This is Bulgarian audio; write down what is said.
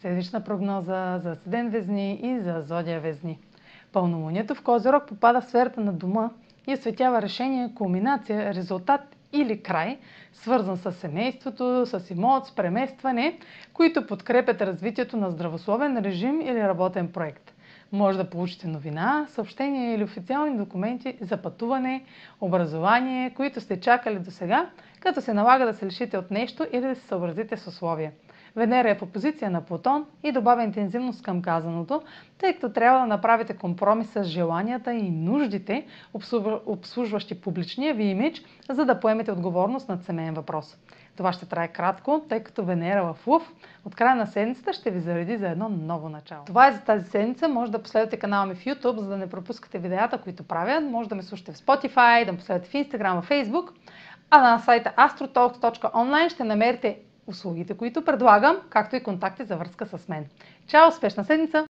Седмична прогноза за Седен Везни и за Зодия Везни. Пълнолунието в Козирог попада в сферата на дома и осветява решение, кулминация, резултат или край, свързан с семейството, с имот, с преместване, които подкрепят развитието на здравословен режим или работен проект. Може да получите новина, съобщения или официални документи за пътуване, образование, които сте чакали до сега, като се налага да се лишите от нещо или да се съобразите с условия. Венера е в опозиция на Плутон и добавя интензивност към казаното, тъй като трябва да направите компромис с желанията и нуждите, обслужващи публичния ви имидж, за да поемете отговорност над семейен въпрос. Това ще трае кратко, тъй като Венера в Лъв от края на седмицата ще ви зареди за едно ново начало. Това е за тази седмица. Може да последвате канала ми в YouTube, за да не пропускате видеята, които правя. Може да ме слушате в Spotify, да ме последвате в Instagram, в Facebook. А на сайта astrotalks.online ще намерите услугите, които предлагам, както и контакти за връзка с мен. Чао! Успешна седмица!